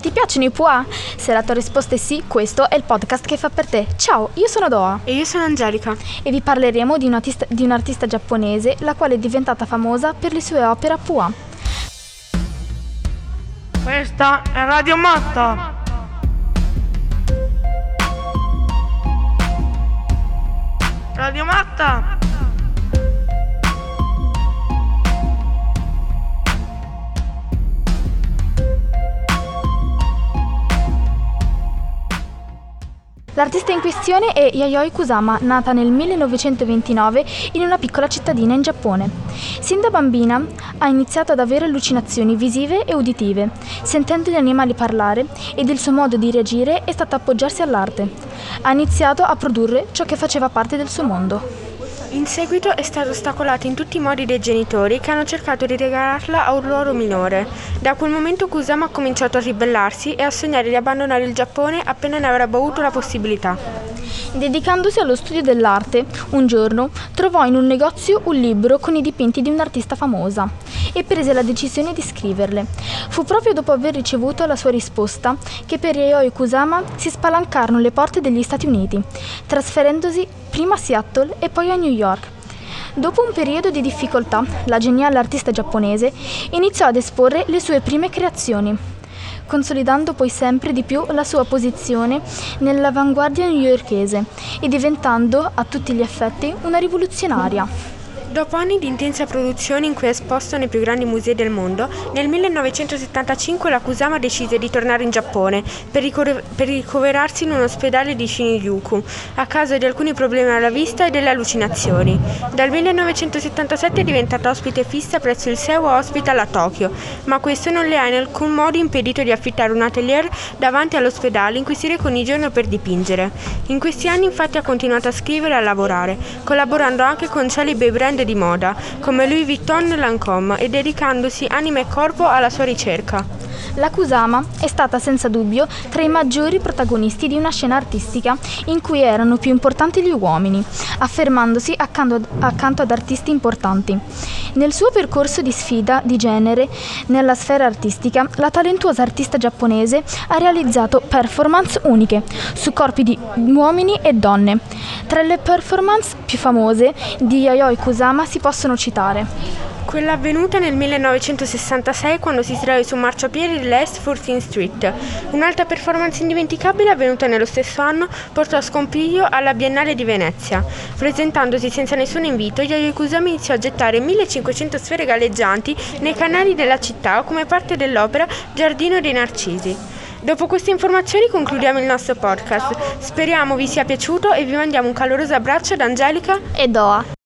Ti piacciono i Pua? Se la tua risposta è sì, questo è il podcast che fa per te. Ciao, io sono Doa. E io sono Angelica. E vi parleremo di, un artista, di un'artista giapponese la quale è diventata famosa per le sue opere a Pua. Questa è Radio Matta. Radio Matta. L'artista in questione è Yayoi Kusama, nata nel 1929 in una piccola cittadina in Giappone. Sin da bambina ha iniziato ad avere allucinazioni visive e uditive, sentendo gli animali parlare ed il suo modo di reagire è stato appoggiarsi all'arte. Ha iniziato a produrre ciò che faceva parte del suo mondo. In seguito è stata ostacolata in tutti i modi dai genitori che hanno cercato di regalarla a un ruolo minore. Da quel momento Kusama ha cominciato a ribellarsi e a sognare di abbandonare il Giappone appena ne avrebbe avuto la possibilità. Dedicandosi allo studio dell'arte, un giorno trovò in un negozio un libro con i dipinti di un'artista famosa e prese la decisione di scriverle. Fu proprio dopo aver ricevuto la sua risposta che per Yayoi Kusama si spalancarono le porte degli Stati Uniti, trasferendosi prima a Seattle e poi a New York. Dopo un periodo di difficoltà, la geniale artista giapponese iniziò ad esporre le sue prime creazioni, consolidando poi sempre di più la sua posizione nell'avanguardia newyorkese e diventando a tutti gli effetti una rivoluzionaria. Dopo anni di intensa produzione in cui è esposto nei più grandi musei del mondo, nel 1975 la Kusama decise di tornare in Giappone per, ricor- per ricoverarsi in un ospedale di Shinjuku a causa di alcuni problemi alla vista e delle allucinazioni. Dal 1977 è diventata ospite fissa presso il Seiwa Hospital a Tokyo, ma questo non le ha in alcun modo impedito di affittare un atelier davanti all'ospedale in cui si reca ogni giorno per dipingere. In questi anni infatti ha continuato a scrivere e a lavorare, collaborando anche con celebri brand di moda come Louis Vuitton Lancôme e dedicandosi anima e corpo alla sua ricerca. La Kusama è stata senza dubbio tra i maggiori protagonisti di una scena artistica in cui erano più importanti gli uomini, affermandosi accanto accanto ad artisti importanti. Nel suo percorso di sfida di genere nella sfera artistica, la talentuosa artista giapponese ha realizzato performance uniche su corpi di uomini e donne. Tra le performance più famose di Yayoi Kusama si possono citare quella avvenuta nel 1966 quando si trae su marciapiede dell'Est 14th Street. Un'altra performance indimenticabile avvenuta nello stesso anno portò a scompiglio alla Biennale di Venezia. Presentandosi senza nessun invito, Yayoi Kusama iniziò a gettare 1500 sfere galleggianti nei canali della città come parte dell'opera Giardino dei Narcisi. Dopo queste informazioni concludiamo il nostro podcast. Speriamo vi sia piaciuto e vi mandiamo un caloroso abbraccio da Angelica e Doa.